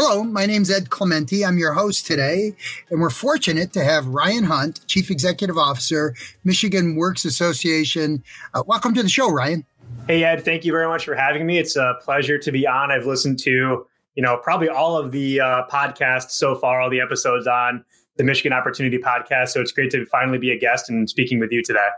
Hello, my name's Ed Clemente. I'm your host today, and we're fortunate to have Ryan Hundt, Chief Executive Officer, Michigan Works Association. Uh, welcome to the show, Ryan. Hey, Ed. Thank you very much for having me. It's a pleasure to be on. I've listened to you know probably all of the uh, podcasts so far, all the episodes on the Michigan Opportunity Podcast. So it's great to finally be a guest and speaking with you today.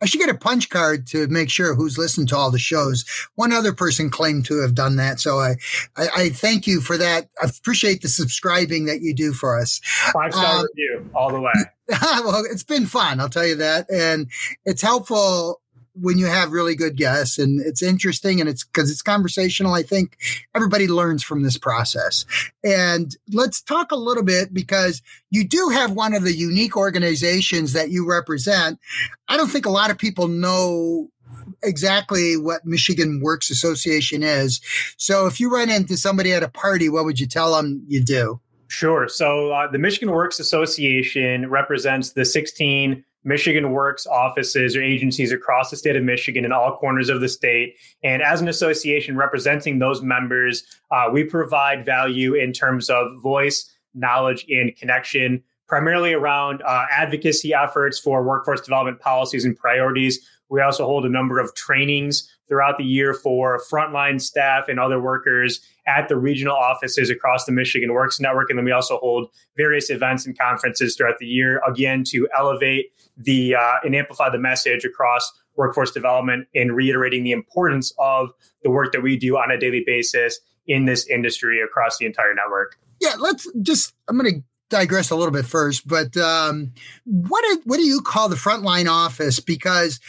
I should get a punch card to make sure who's listened to all the shows. One other person claimed to have done that. So I, I, I thank you for that. I appreciate the subscribing that you do for us. Five star um, review all the way. well, it's been fun. I'll tell you that. And it's helpful when you have really good guests and it's interesting and it's because it's conversational i think everybody learns from this process. And let's talk a little bit because you do have one of the unique organizations that you represent. I don't think a lot of people know exactly what michigan works association is. So if you run into somebody at a party what would you tell them you do? Sure. So uh, the Michigan Works Association represents the 16 Michigan Works offices or agencies across the state of Michigan in all corners of the state. And as an association representing those members, uh, we provide value in terms of voice, knowledge, and connection, primarily around uh, advocacy efforts for workforce development policies and priorities. We also hold a number of trainings throughout the year for frontline staff and other workers at the regional offices across the Michigan Works Network. And then we also hold various events and conferences throughout the year, again, to elevate the uh, and amplify the message across workforce development and reiterating the importance of the work that we do on a daily basis in this industry across the entire network. Yeah, let's just, I'm going to digress a little bit first, but um, what do, what do you call the frontline office? Because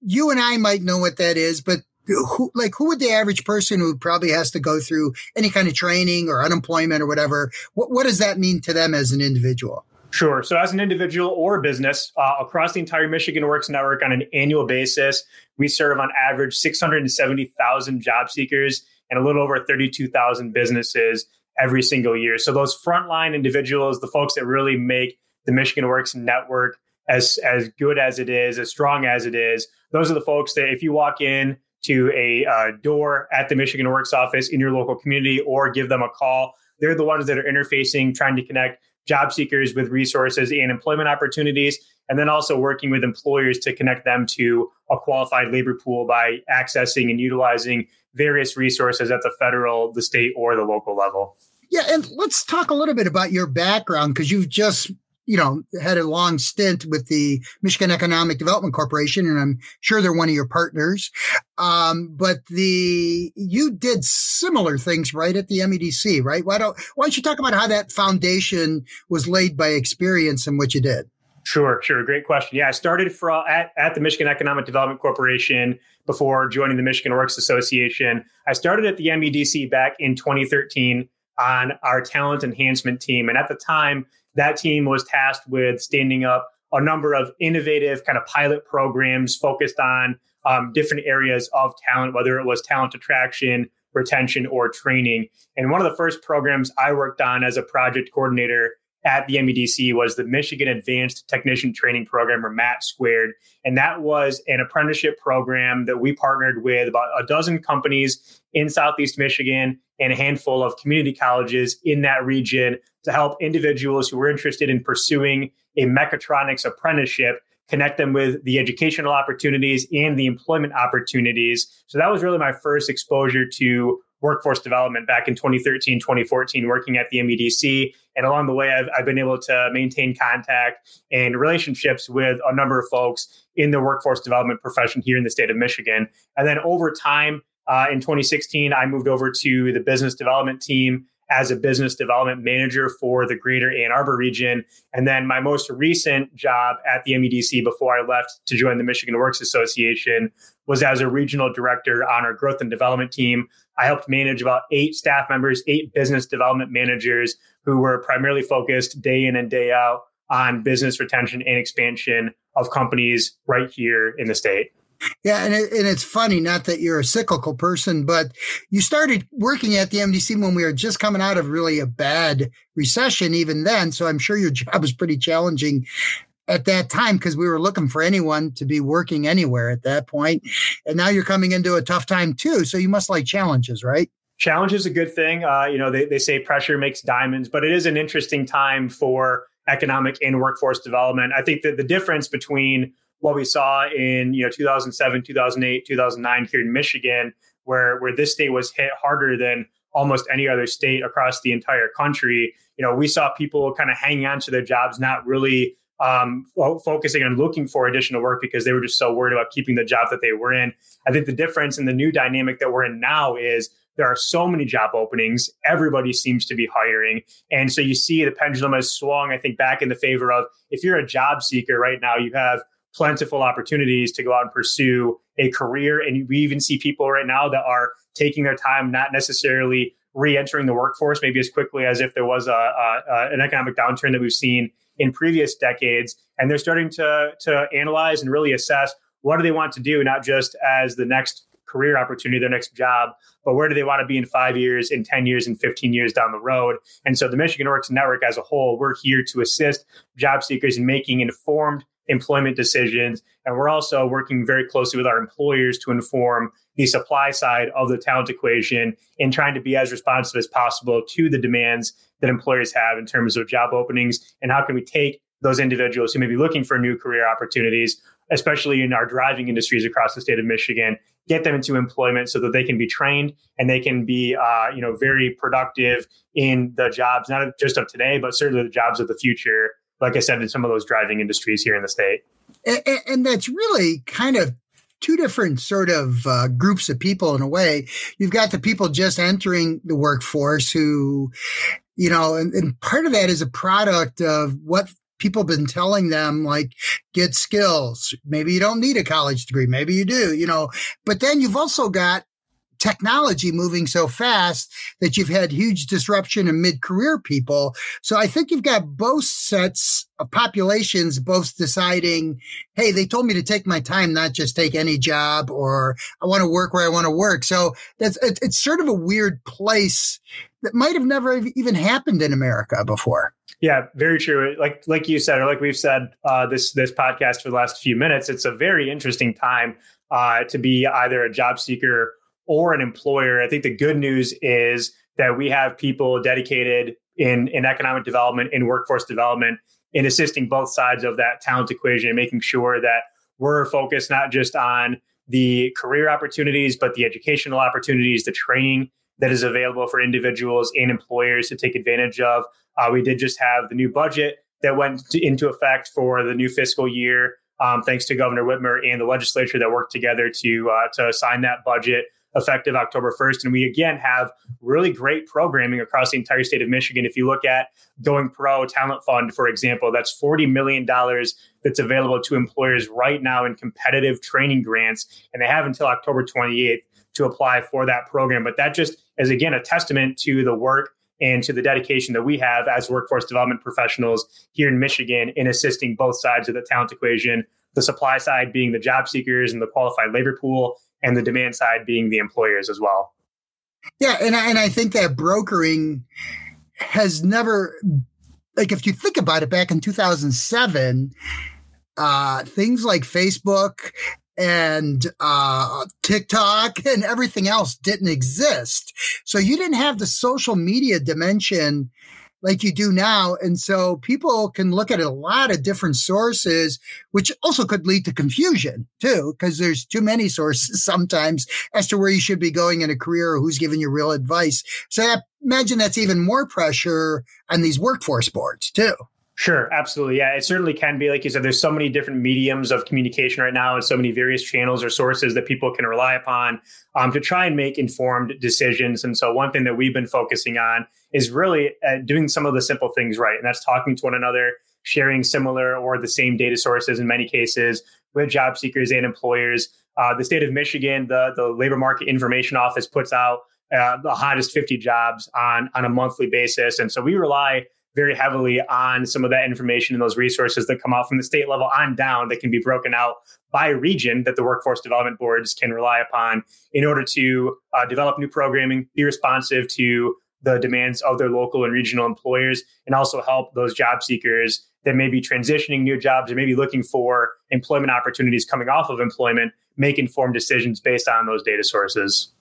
you and I might know what that is, but who, like who would the average person who probably has to go through any kind of training or unemployment or whatever? What, what does that mean to them as an individual? Sure. So, as an individual or business uh, across the entire Michigan Works network on an annual basis, we serve on average 670,000 job seekers and a little over 32,000 businesses every single year. So, those frontline individuals, the folks that really make the Michigan Works network as as good as it is, as strong as it is, those are the folks that if you walk in to a uh, door at the Michigan Works office in your local community or give them a call, they're the ones that are interfacing, trying to connect job seekers with resources and employment opportunities, and then also working with employers to connect them to a qualified labor pool by accessing and utilizing various resources at the federal, the state, or the local level. Yeah, and let's talk a little bit about your background because you've just you know, had a long stint with the Michigan Economic Development Corporation, and I'm sure they're one of your partners. Um, but the you did similar things right at the MEDC, right? Why don't why don't you talk about how that foundation was laid by experience and what you did? Sure, sure. Great question. Yeah, I started for, at, at the Michigan Economic Development Corporation before joining the Michigan Works Association. I started at the MEDC back in 2013 on our talent enhancement team. And at the time, that team was tasked with standing up a number of innovative kind of pilot programs focused on um, different areas of talent, whether it was talent attraction, retention, or training. And one of the first programs I worked on as a project coordinator at the MEDC was the Michigan Advanced Technician Training Program, or MAT Squared. And that was an apprenticeship program that we partnered with about a dozen companies in Southeast Michigan and a handful of community colleges in that region to help individuals who were interested in pursuing a mechatronics apprenticeship connect them with the educational opportunities and the employment opportunities. So that was really my first exposure to workforce development back in 2013, 2014, working at the MEDC. And along the way, I've, I've been able to maintain contact and relationships with a number of folks in the workforce development profession here in the state of Michigan. And then over time, uh, in 2016, I moved over to the business development team as a business development manager for the greater Ann Arbor region. And then my most recent job at the MEDC before I left to join the Michigan Works Association was as a regional director on our growth and development team. I helped manage about eight staff members, eight business development managers who were primarily focused day in and day out on business retention and expansion of companies right here in the state. Yeah, and, it, and it's funny, not that you're a cyclical person, but you started working at the MDC when we were just coming out of really a bad recession, even then. So I'm sure your job was pretty challenging at that time because we were looking for anyone to be working anywhere at that point. And now you're coming into a tough time too. So you must like challenges, right? Challenge is a good thing. Uh, you know, they, they say pressure makes diamonds, but it is an interesting time for economic and workforce development. I think that the difference between what we saw in you know 2007, 2008, 2009 here in Michigan, where where this state was hit harder than almost any other state across the entire country. You know, we saw people kind of hanging on to their jobs, not really um, focusing on looking for additional work because they were just so worried about keeping the job that they were in. I think the difference in the new dynamic that we're in now is there are so many job openings. Everybody seems to be hiring. And so you see the pendulum has swung, I think, back in the favor of if you're a job seeker right now, you have plentiful opportunities to go out and pursue a career. And we even see people right now that are taking their time, not necessarily re-entering the workforce, maybe as quickly as if there was a, a, a an economic downturn that we've seen in previous decades. And they're starting to to analyze and really assess what do they want to do, not just as the next career opportunity, their next job, but where do they want to be in five years, in 10 years, in 15 years down the road? And so the Michigan Works Network as a whole, we're here to assist job seekers in making informed employment decisions. And we're also working very closely with our employers to inform the supply side of the talent equation and trying to be as responsive as possible to the demands that employers have in terms of job openings and how can we take those individuals who may be looking for new career opportunities, especially in our driving industries across the state of Michigan, get them into employment so that they can be trained and they can be, uh, you know, very productive in the jobs, not just of today, but certainly the jobs of the future like I said, in some of those driving industries here in the state. And, and that's really kind of two different sort of uh, groups of people in a way. You've got the people just entering the workforce who, you know, and, and part of that is a product of what people have been telling them like get skills maybe you don't need a college degree maybe you do you know but then you've also got technology moving so fast that you've had huge disruption in mid-career people. So I think you've got both sets of populations both deciding, hey, they told me to take my time, not just take any job, or I want to work where I want to work. So that's it, it's sort of a weird place that might have never even happened in America before. Yeah, very true. Like like you said, or like we've said uh, this this podcast for the last few minutes, it's a very interesting time uh, to be either a job seeker or an employer. I think the good news is that we have people dedicated in, in economic development, in workforce development, in assisting both sides of that talent equation and making sure that we're focused not just on the career opportunities, but the educational opportunities, the training that is available for individuals and employers to take advantage of. Uh, we did just have the new budget that went to, into effect for the new fiscal year. Um, thanks to Governor Whitmer and the legislature that worked together to uh, to sign that budget effective October 1st. And we again have really great programming across the entire state of Michigan. If you look at Going Pro Talent Fund, for example, that's $40 million that's available to employers right now in competitive training grants. And they have until October 28th to apply for that program. But that just is, again, a testament to the work and to the dedication that we have as workforce development professionals here in Michigan in assisting both sides of the talent equation. The supply side being the job seekers and the qualified labor pool, and the demand side being the employers as well. Yeah, and I, and I think that brokering has never like if you think about it back in 2007 uh things like Facebook and uh, TikTok and everything else didn't exist. So you didn't have the social media dimension like you do now. And so people can look at a lot of different sources, which also could lead to confusion too, because there's too many sources sometimes as to where you should be going in a career or who's giving you real advice. So I imagine that's even more pressure on these workforce boards too. Sure, absolutely. Yeah, it certainly can be. Like you said, there's so many different mediums of communication right now and so many various channels or sources that people can rely upon um, to try and make informed decisions. And so, one thing that we've been focusing on is really uh, doing some of the simple things right. And that's talking to one another, sharing similar or the same data sources in many cases with job seekers and employers. Uh, the state of Michigan, the, the Labor Market Information Office puts out uh, the hottest 50 jobs on, on a monthly basis. And so we rely very heavily on some of that information and those resources that come out from the state level on down that can be broken out by region that the workforce development boards can rely upon in order to uh, develop new programming, be responsive to the demands of their local and regional employers, and also help those job seekers that may be transitioning new jobs or maybe looking for employment opportunities coming off of employment make informed decisions based on those data sources.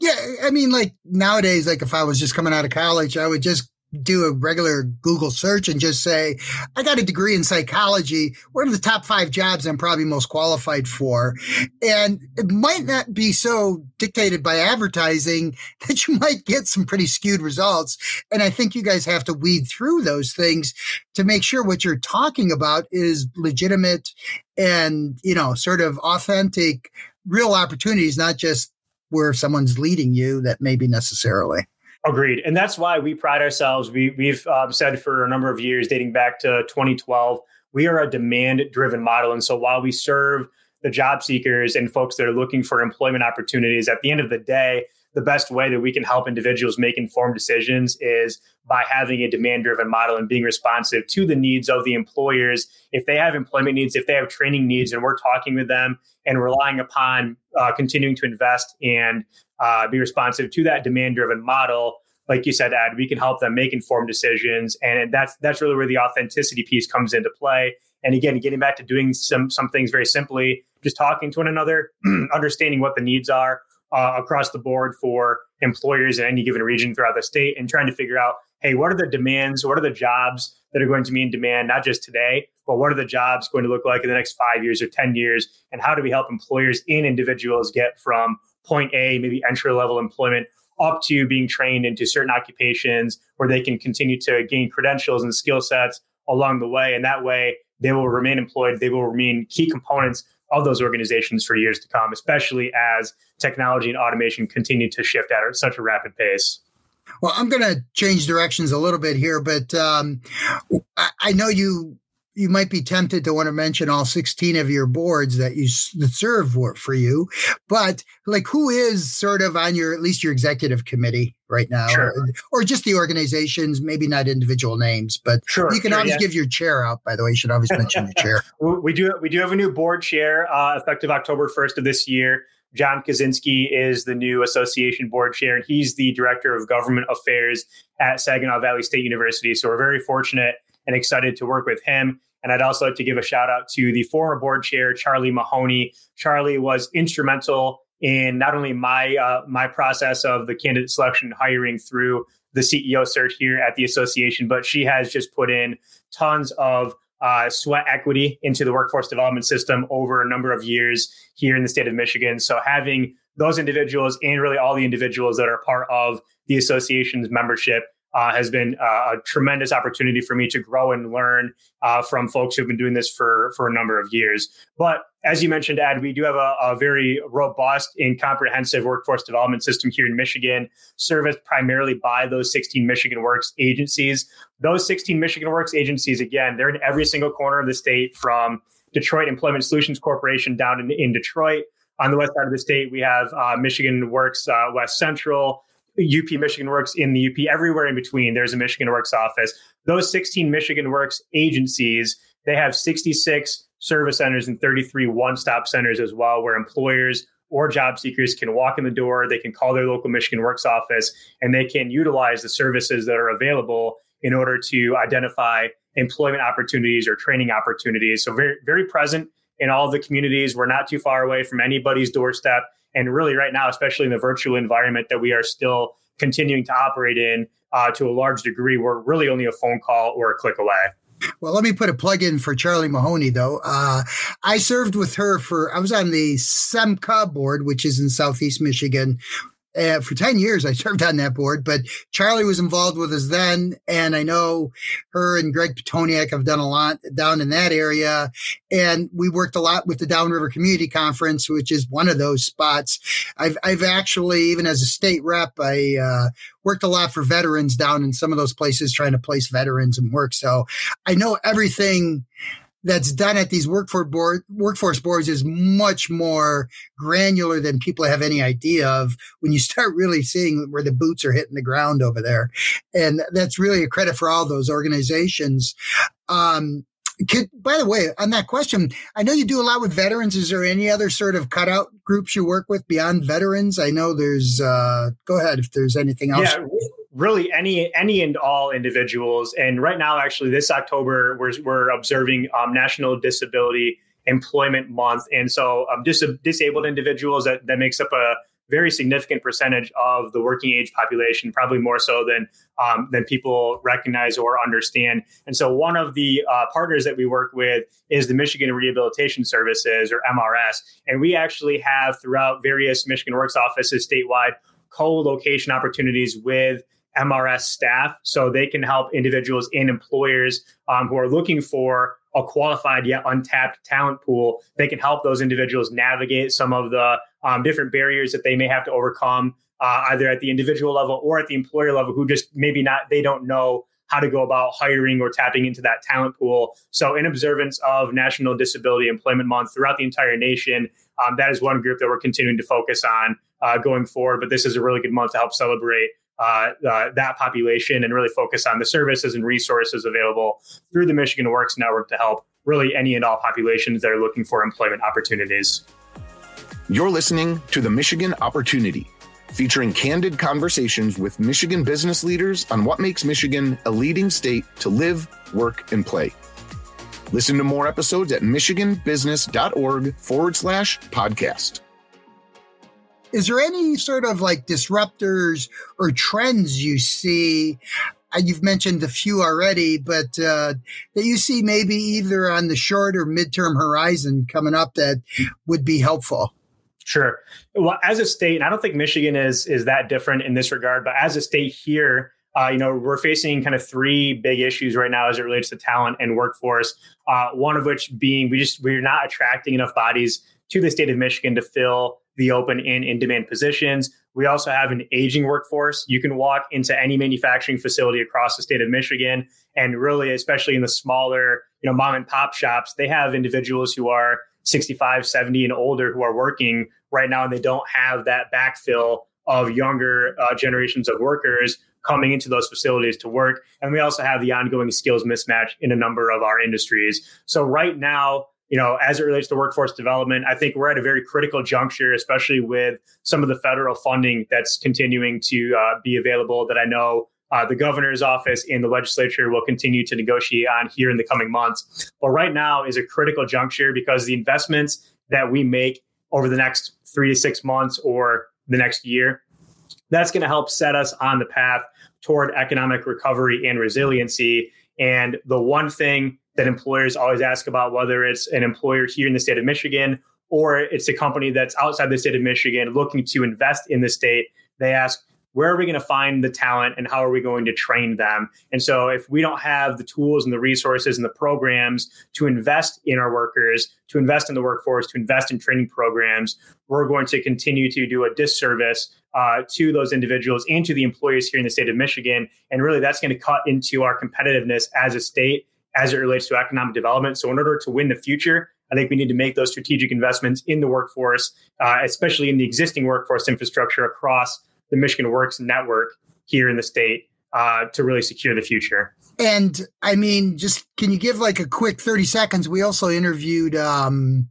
Yeah, I mean, like nowadays, like if I was just coming out of college, I would just do a regular Google search and just say, I got a degree in psychology. What are the top five jobs I'm probably most qualified for? And it might not be so dictated by advertising that you might get some pretty skewed results. And I think you guys have to weed through those things to make sure what you're talking about is legitimate and, you know, sort of authentic, real opportunities, not just where someone's leading you that maybe necessarily. Agreed, and that's why we pride ourselves. We we've um, said for a number of years, dating back to 2012, we are a demand-driven model. And so while we serve the job seekers and folks that are looking for employment opportunities, at the end of the day, the best way that we can help individuals make informed decisions is by having a demand driven model and being responsive to the needs of the employers. If they have employment needs, if they have training needs, and we're talking with them and relying upon uh, continuing to invest and uh, be responsive to that demand driven model. Like you said, Ed, we can help them make informed decisions, and that's that's really where the authenticity piece comes into play. And again, getting back to doing some some things very simply, just talking to one another, understanding what the needs are uh, across the board for employers in any given region throughout the state, and trying to figure out, hey, what are the demands? What are the jobs that are going to be in demand, not just today, but what are the jobs going to look like in the next five years or ten years, and how do we help employers and individuals get from point A, maybe entry level employment, up to being trained into certain occupations where they can continue to gain credentials and skill sets along the way. And that way, they will remain employed. They will remain key components of those organizations for years to come, especially as technology and automation continue to shift at such a rapid pace. Well, I'm going to change directions a little bit here, but um, I know you you might be tempted to want to mention all 16 of your boards that you that serve for for you but like who is sort of on your at least your executive committee right now sure. or, or, just the organizations maybe not individual names but sure, you can sure, always yeah. give your chair out by the way you should always mention your chair we do we do have a new board chair uh, effective october 1st of this year John Kaczynski is the new association board chair, and he's the director of government affairs at Saginaw Valley State University. So we're very fortunate and excited to work with him. And I'd also like to give a shout out to the former board chair, Charlie Mahoney. Charlie was instrumental in not only my uh, my process of the candidate selection hiring through the CEO search here at the association, but she has just put in tons of uh, sweat equity into the workforce development system over a number of years here in the state of Michigan. So having those individuals and really all the individuals that are part of the association's membership uh, has been uh, a tremendous opportunity for me to grow and learn uh, from folks who've been doing this for for a number of years. But as you mentioned, Ed, we do have a, a very robust and comprehensive workforce development system here in Michigan, serviced primarily by those 16 Michigan Works agencies. Those 16 Michigan Works agencies, again, they're in every single corner of the state from Detroit Employment Solutions Corporation down in, in Detroit. On the west side of the state, we have uh, Michigan Works uh, West Central, UP Michigan Works in the UP, everywhere in between, there's a Michigan Works office. Those 16 Michigan Works agencies, they have 66 service centers and 33 one stop centers as well, where employers or job seekers can walk in the door, they can call their local Michigan Works office, and they can utilize the services that are available in order to identify employment opportunities or training opportunities. So, very, very present in all the communities. We're not too far away from anybody's doorstep. And really, right now, especially in the virtual environment that we are still continuing to operate in uh, to a large degree, we're really only a phone call or a click away. Well, let me put a plug in for Charlie Mahoney, though. Uh, I served with her for, I was on the SEMCA board, which is in Southeast Michigan. Uh, for 10 years I served on that board, but Charlie was involved with us then. And I know her and Greg Pitoniak have done a lot down in that area. And we worked a lot with the Downriver Community Conference, which is one of those spots. I've, I've actually, even as a state rep, I uh, worked a lot for veterans down in some of those places trying to place veterans and work. So I know everything that's done at these workforce board workforce boards is much more granular than people have any idea of when you start really seeing where the boots are hitting the ground over there. And that's really a credit for all those organizations. Um, could, by the way, on that question, I know you do a lot with veterans. Is there any other sort of cutout groups you work with beyond veterans? I know there's, uh, go ahead if there's anything else. Yeah, really any any and all individuals. And right now, actually, this October, we're, we're observing um, National Disability Employment Month. And so um, dis- disabled individuals, that, that makes up a very significant percentage of the working age population, probably more so than um, than people recognize or understand. And so, one of the uh, partners that we work with is the Michigan Rehabilitation Services, or MRS, and we actually have throughout various Michigan Works offices statewide co-location opportunities with MRS staff, so they can help individuals and employers um, who are looking for a qualified yet untapped talent pool. They can help those individuals navigate some of the um, different barriers that they may have to overcome, uh, either at the individual level or at the employer level, who just maybe not they don't know how to go about hiring or tapping into that talent pool. So, in observance of National Disability Employment Month throughout the entire nation, um, that is one group that we're continuing to focus on uh, going forward. But this is a really good month to help celebrate uh, uh, that population and really focus on the services and resources available through the Michigan Works Network to help really any and all populations that are looking for employment opportunities. You're listening to the Michigan Opportunity, featuring candid conversations with Michigan business leaders on what makes Michigan a leading state to live, work, and play. Listen to more episodes at michiganbusiness.org forward slash podcast is there any sort of like disruptors or trends you see? Uh, you've mentioned a few already, but uh, that you see maybe either on the short or midterm horizon coming up that would be helpful. Sure. Well, as a state, and I don't think Michigan is is that different in this regard, but as a state here, uh, you know, we're facing kind of three big issues right now as it relates to talent and workforce. Uh, one of which being we just we're not attracting enough bodies to the state of Michigan to fill the open and in demand positions. We also have an aging workforce. You can walk into any manufacturing facility across the state of Michigan, and really, especially in the smaller, you know, mom and pop shops, they have individuals who are 65, 70 and older who are working right now, and they don't have that backfill of younger uh, generations of workers coming into those facilities to work. And we also have the ongoing skills mismatch in a number of our industries. So right now, you know, as it relates to workforce development, I think we're at a very critical juncture, especially with some of the federal funding that's continuing to uh, be available that I know uh, the governor's office and the legislature will continue to negotiate on here in the coming months. But right now is a critical juncture because the investments that we make over the next three to six months or the next year, that's going to help set us on the path toward economic recovery and resiliency. And the one thing that employers always ask about whether it's an employer here in the state of Michigan or it's a company that's outside the state of Michigan looking to invest in the state. They ask, where are we going to find the talent and how are we going to train them? And so, if we don't have the tools and the resources and the programs to invest in our workers, to invest in the workforce, to invest in training programs, we're going to continue to do a disservice uh, to those individuals and to the employers here in the state of Michigan. And really, that's going to cut into our competitiveness as a state as it relates to economic development. So, in order to win the future, I think we need to make those strategic investments in the workforce, uh, especially in the existing workforce infrastructure across the Michigan Works network here in the state uh, to really secure the future. And I mean, just can you give like a quick 30 seconds? We also interviewed um,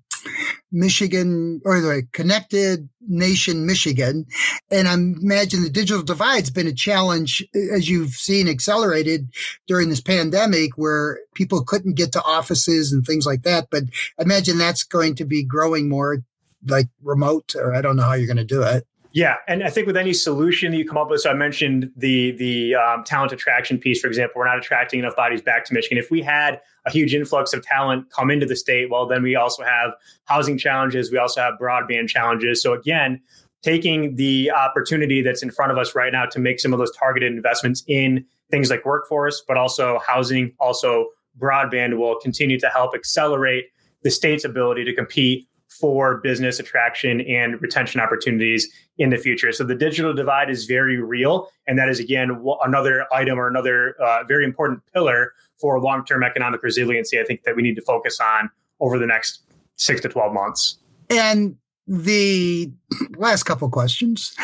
Michigan or the Connected Nation Michigan. And I imagine the digital divide's been a challenge, as you've seen accelerated during this pandemic where people couldn't get to offices and things like that. But I imagine that's going to be growing more like remote, or I don't know how you're going to do it. Yeah, and I think with any solution that you come up with, so I mentioned the the um, talent attraction piece, for example, we're not attracting enough bodies back to Michigan. If we had a huge influx of talent come into the state, well, then we also have housing challenges, we also have broadband challenges. So again, taking the opportunity that's in front of us right now to make some of those targeted investments in things like workforce, but also housing, also broadband will continue to help accelerate the state's ability to compete for business attraction and retention opportunities in the future. So the digital divide is very real. And that is, again, another item or another uh, very important pillar for long term economic resiliency, I think that we need to focus on over the next six to 12 months. And the last couple questions.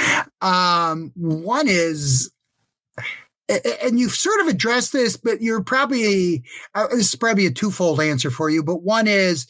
Um, one is and you've sort of addressed this, but you're probably uh, this is probably a twofold answer for you. But one is,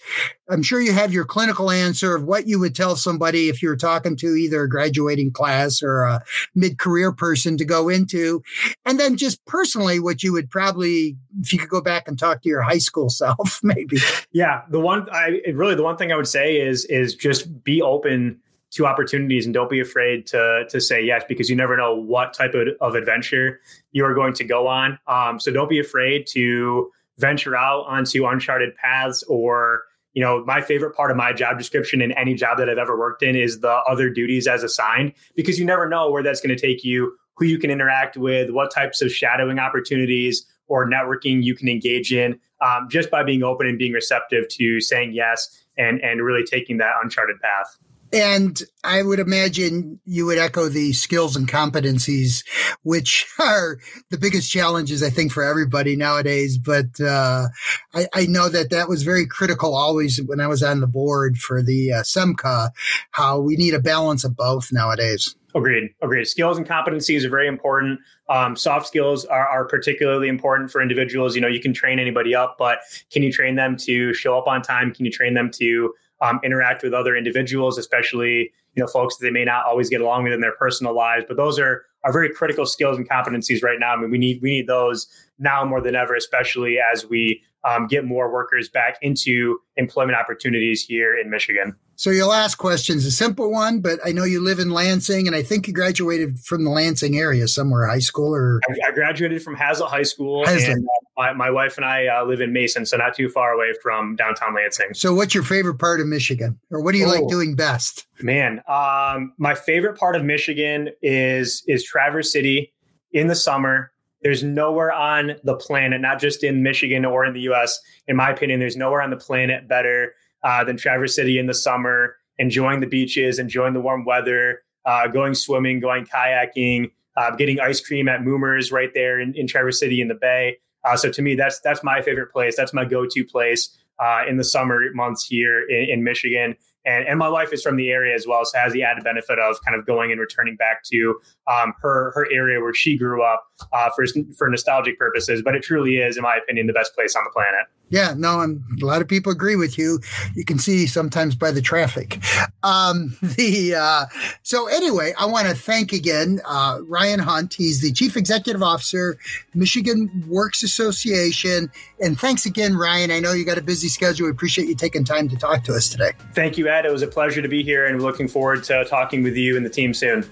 I'm sure you have your clinical answer of what you would tell somebody if you're talking to either a graduating class or a mid-career person to go into, and then just personally, what you would probably, if you could go back and talk to your high school self, maybe. Yeah, the one I really the one thing I would say is is just be open to opportunities and don't be afraid to to say yes because you never know what type of, of adventure you are going to go on. Um, so don't be afraid to venture out onto uncharted paths or you know my favorite part of my job description in any job that i've ever worked in is the other duties as assigned because you never know where that's going to take you who you can interact with what types of shadowing opportunities or networking you can engage in um, just by being open and being receptive to saying yes and and really taking that uncharted path and I would imagine you would echo the skills and competencies, which are the biggest challenges, I think, for everybody nowadays. But uh, I, I, know that that was very critical always when I was on the board for the uh, SEMCA, how we need a balance of both nowadays. Agreed. Agreed. Skills and competencies are very important. Um, soft skills are, are, particularly important for individuals. You know, you can train anybody up, but can you train them to show up on time? Can you train them to um, interact with other individuals, especially you know folks that they may not always get along with in their personal lives. But those are are very critical skills and competencies right now. I mean, we need we need those now more than ever, especially as we um, get more workers back into employment opportunities here in Michigan. So your last question is a simple one, but I know you live in Lansing, and I think you graduated from the Lansing area somewhere, high school or. I, I graduated from Haslett High School, Haslett. and uh, my, my, wife and I uh, live in Mason, so not too far away from downtown Lansing. So, what's your favorite part of Michigan, or what do you oh, like doing best? Man, um, my favorite part of Michigan is is Traverse City in the summer. There's nowhere on the planet, not just in Michigan or in the U.S. In my opinion, there's nowhere on the planet better uh, than Traverse City in the summer, enjoying the beaches, enjoying the warm weather, uh, going swimming, going kayaking, uh, getting ice cream at Moomer's right there in, in Traverse City in the Bay. Uh, so to me, that's that's my favorite place. That's my go-to place uh, in the summer months here in, in Michigan and and my wife is from the area as well, so has the added benefit of kind of going and returning back to um, her her area where she grew up uh, for for nostalgic purposes. But it truly is, in my opinion, the best place on the planet. Yeah, no, I'm, a lot of people agree with you. You can see sometimes by the traffic. Um, the uh, so anyway, I want to thank again uh, Ryan Hundt. He's the chief executive officer, Michigan Works Association, and thanks again, Ryan. I know you got a busy schedule. We appreciate you taking time to talk to us today. Thank you, Ed. It was a pleasure to be here, and we're looking forward to talking with you and the team soon.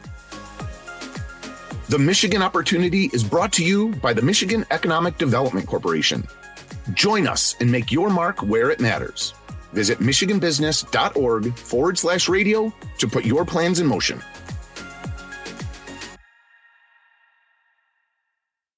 The Michigan Opportunity is brought to you by the Michigan Economic Development Corporation. Join us and make your mark where it matters. Visit michiganbusiness.org forward slash radio to put your plans in motion.